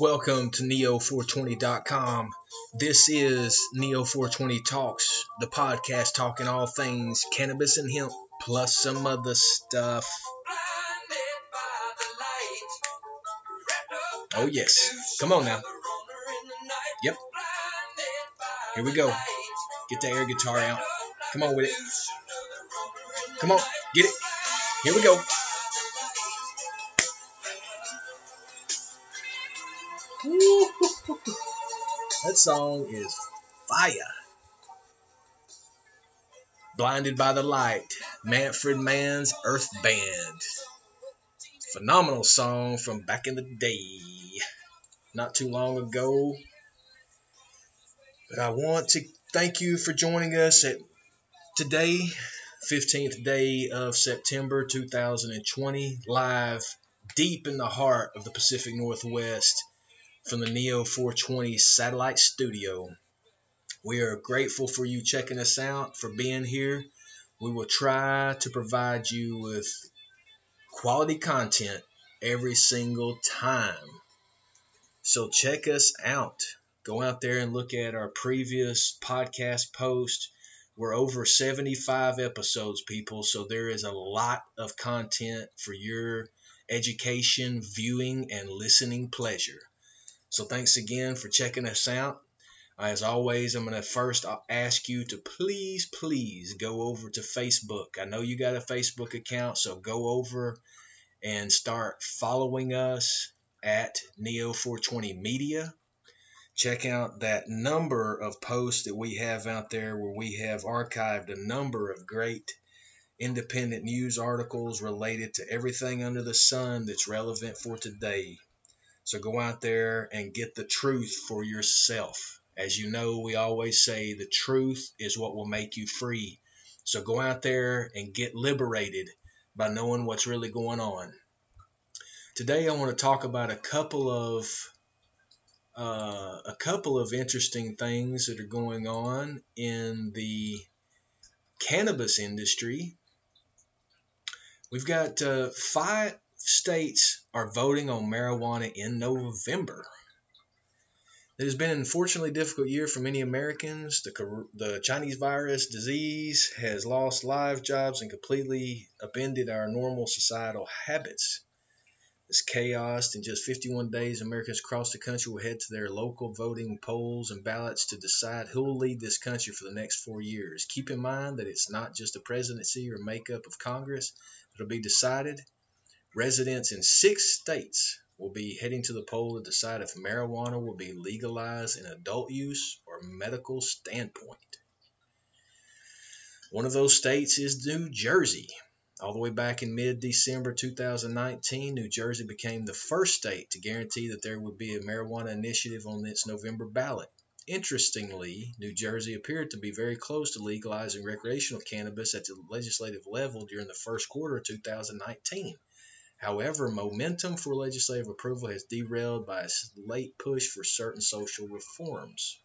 Welcome to Neo420.com. This is Neo420 Talks, the podcast talking all things cannabis and hemp, plus some other stuff. Oh, yes. Come on now. Yep. Here we go. Get the air guitar out. Come on with it. Come on. Get it. Here we go. That song is fire. Blinded by the Light, Manfred Mann's Earth Band. Phenomenal song from back in the day, not too long ago. But I want to thank you for joining us at today, 15th day of September 2020, live deep in the heart of the Pacific Northwest from the Neo 420 satellite studio. We are grateful for you checking us out, for being here. We will try to provide you with quality content every single time. So check us out. Go out there and look at our previous podcast post. We're over 75 episodes, people, so there is a lot of content for your education, viewing, and listening pleasure. So thanks again for checking us out. As always, I'm going to first ask you to please, please go over to Facebook. I know you got a Facebook account, so go over and start following us at Neo420 Media. Check out that number of posts that we have out there where we have archived a number of great independent news articles related to everything under the sun that's relevant for today. So go out there and get the truth for yourself. As you know, we always say the truth is what will make you free. So go out there and get liberated by knowing what's really going on. Today, I want to talk about a couple of uh, a couple of interesting things that are going on in the cannabis industry. We've got uh, five states are voting on marijuana in November. It has been an unfortunately difficult year for many Americans. The, the Chinese virus disease has lost lives, jobs, and completely upended our normal societal habits. This chaos, in just 51 days, Americans across the country will head to their local voting polls and ballots to decide who will lead this country for the next four years. Keep in mind that it's not just the presidency or makeup of Congress that will be decided. Residents in six states will be heading to the poll to decide if marijuana will be legalized in adult use or medical standpoint. One of those states is New Jersey. All the way back in mid December 2019, New Jersey became the first state to guarantee that there would be a marijuana initiative on its November ballot. Interestingly, New Jersey appeared to be very close to legalizing recreational cannabis at the legislative level during the first quarter of 2019. However, momentum for legislative approval has derailed by a late push for certain social reforms.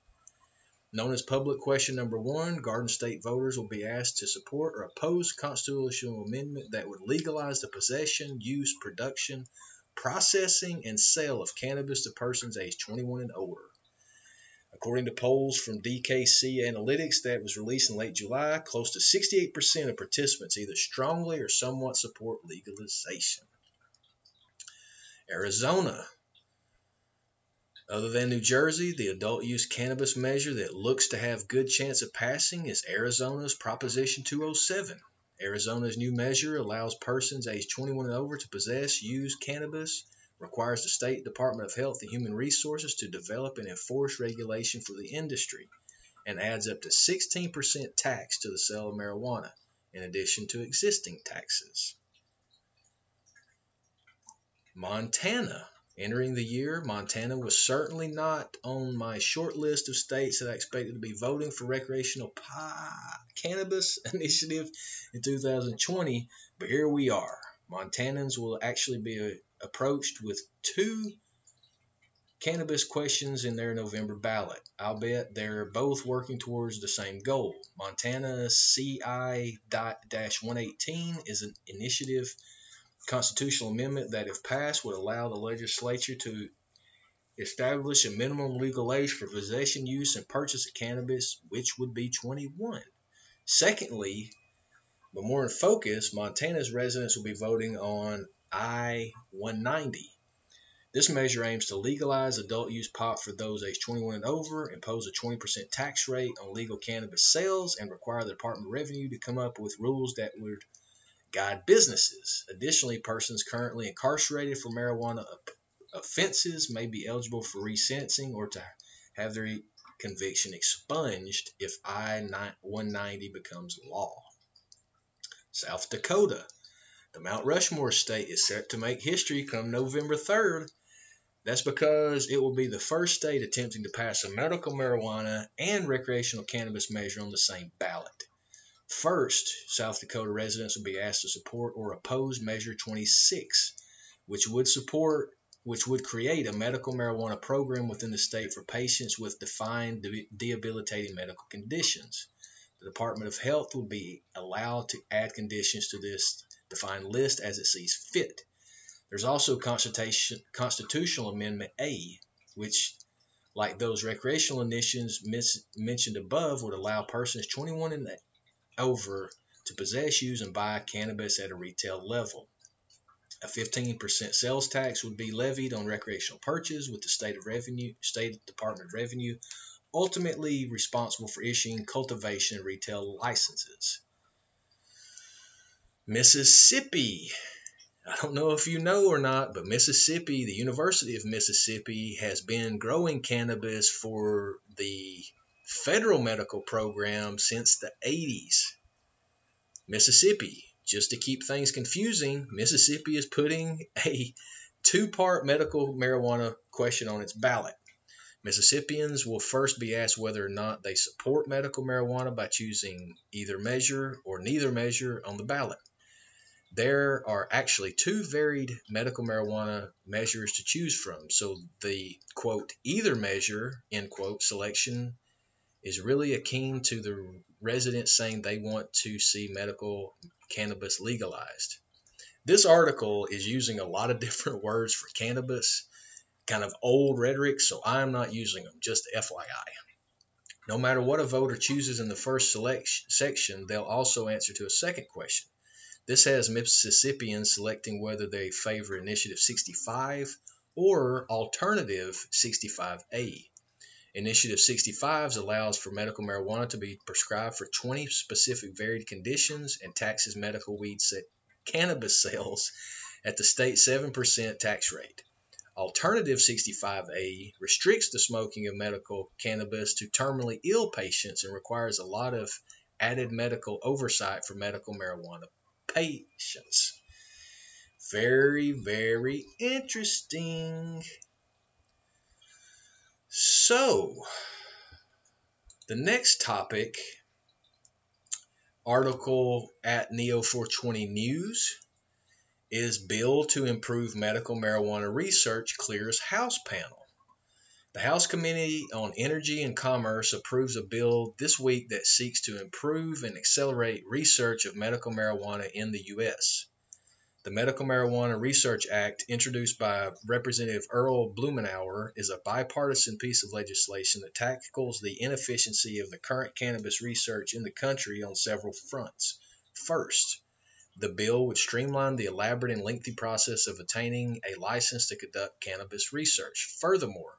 Known as public question number one, Garden State voters will be asked to support or oppose constitutional amendment that would legalize the possession, use, production, processing, and sale of cannabis to persons aged 21 and older. According to polls from DKC Analytics that was released in late July, close to 68% of participants either strongly or somewhat support legalization. Arizona. Other than New Jersey, the adult use cannabis measure that looks to have good chance of passing is Arizona's Proposition 207. Arizona's new measure allows persons aged 21 and over to possess, use cannabis, requires the State Department of Health and Human Resources to develop and enforce regulation for the industry, and adds up to 16% tax to the sale of marijuana, in addition to existing taxes. Montana. Entering the year, Montana was certainly not on my short list of states that I expected to be voting for recreational pot, cannabis initiative in 2020, but here we are. Montanans will actually be uh, approached with two cannabis questions in their November ballot. I'll bet they're both working towards the same goal. Montana CI 118 is an initiative constitutional amendment that, if passed, would allow the legislature to establish a minimum legal age for possession, use, and purchase of cannabis, which would be 21. Secondly, but more in focus, Montana's residents will be voting on I 190. This measure aims to legalize adult use pot for those aged 21 and over, impose a 20% tax rate on legal cannabis sales, and require the Department of Revenue to come up with rules that would guide businesses. Additionally, persons currently incarcerated for marijuana offenses may be eligible for resentencing or to have their conviction expunged if I 190 becomes law. South Dakota. The Mount Rushmore state is set to make history come November 3rd. That's because it will be the first state attempting to pass a medical marijuana and recreational cannabis measure on the same ballot. First, South Dakota residents will be asked to support or oppose Measure 26, which would support which would create a medical marijuana program within the state for patients with defined debilitating medical conditions. The Department of Health will be allowed to add conditions to this defined list as it sees fit. There's also Constitutional Amendment A, which, like those recreational initiatives mentioned above, would allow persons 21 and over to possess, use, and buy cannabis at a retail level. A 15% sales tax would be levied on recreational purchase, with the state of revenue, state Department of Revenue ultimately responsible for issuing cultivation and retail licenses. Mississippi. I don't know if you know or not, but Mississippi, the University of Mississippi, has been growing cannabis for the federal medical program since the 80s. Mississippi, just to keep things confusing, Mississippi is putting a two part medical marijuana question on its ballot. Mississippians will first be asked whether or not they support medical marijuana by choosing either measure or neither measure on the ballot. There are actually two varied medical marijuana measures to choose from, so the quote either measure end quote selection is really akin to the residents saying they want to see medical cannabis legalized. This article is using a lot of different words for cannabis kind of old rhetoric, so I'm not using them, just FYI. No matter what a voter chooses in the first selection section, they'll also answer to a second question. This has Mississippians selecting whether they favor Initiative 65 or Alternative 65A. Initiative 65 allows for medical marijuana to be prescribed for 20 specific varied conditions and taxes medical weed cannabis sales at the state 7% tax rate. Alternative 65A restricts the smoking of medical cannabis to terminally ill patients and requires a lot of added medical oversight for medical marijuana patients. Very, very interesting. So, the next topic article at Neo 420 News is bill to improve medical marijuana research clears House panel. The House Committee on Energy and Commerce approves a bill this week that seeks to improve and accelerate research of medical marijuana in the U.S. The Medical Marijuana Research Act, introduced by Representative Earl Blumenauer, is a bipartisan piece of legislation that tackles the inefficiency of the current cannabis research in the country on several fronts. First, the bill would streamline the elaborate and lengthy process of attaining a license to conduct cannabis research. Furthermore,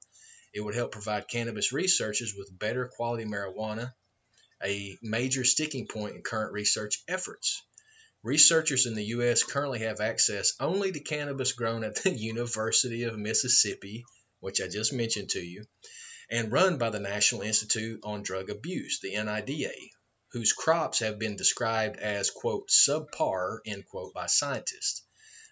it would help provide cannabis researchers with better quality marijuana, a major sticking point in current research efforts. Researchers in the U.S. currently have access only to cannabis grown at the University of Mississippi, which I just mentioned to you, and run by the National Institute on Drug Abuse, the NIDA, whose crops have been described as, quote, subpar, end quote, by scientists.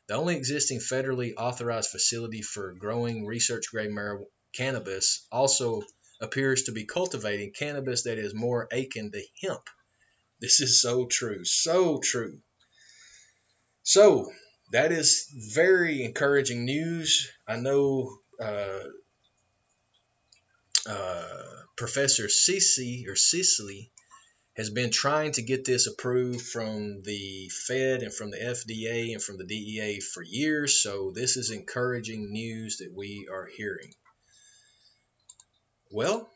The only existing federally authorized facility for growing research grade mar- cannabis also appears to be cultivating cannabis that is more akin to hemp. This is so true, so true. So, that is very encouraging news. I know uh, uh, Professor Cece or Sisley has been trying to get this approved from the Fed and from the FDA and from the DEA for years. So this is encouraging news that we are hearing. Well,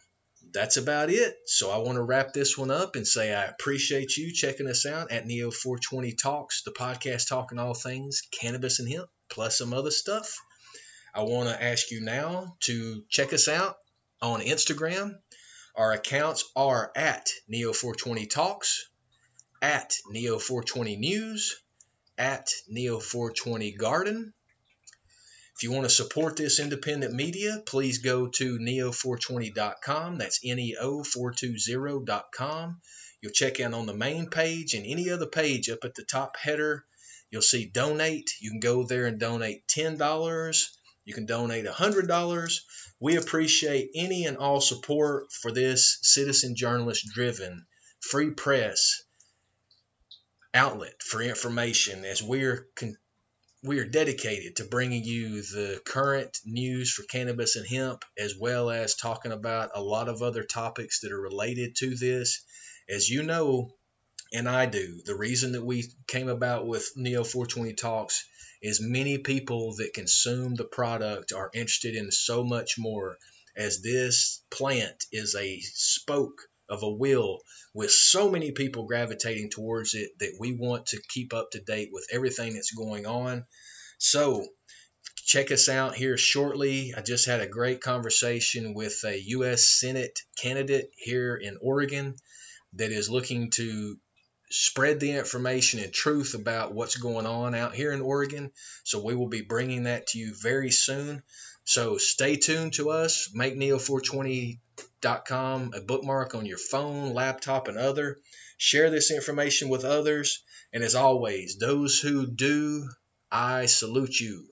that's about it. So I want to wrap this one up and say I appreciate you checking us out at Neo 420 Talks, the podcast talking all things cannabis and hemp, plus some other stuff. I want to ask you now to check us out on Instagram. Our accounts are at Neo 420 Talks, at Neo 420 News, at Neo 420 Garden, if you want to support this independent media, please go to neo420.com. That's neo420.com. You'll check in on the main page and any other page up at the top header. You'll see donate. You can go there and donate $10. You can donate $100. We appreciate any and all support for this citizen journalist driven free press outlet for information as we're we are dedicated to bringing you the current news for cannabis and hemp, as well as talking about a lot of other topics that are related to this. As you know, and I do, the reason that we came about with Neo 420 Talks is many people that consume the product are interested in so much more, as this plant is a spoke of a will with so many people gravitating towards it that we want to keep up to date with everything that's going on. So, check us out here shortly. I just had a great conversation with a U.S. Senate candidate here in Oregon that is looking to spread the information and truth about what's going on out here in Oregon. So, we will be bringing that to you very soon. So, stay tuned to us. Make neo420.com a bookmark on your phone, laptop, and other. Share this information with others. And as always, those who do, I salute you.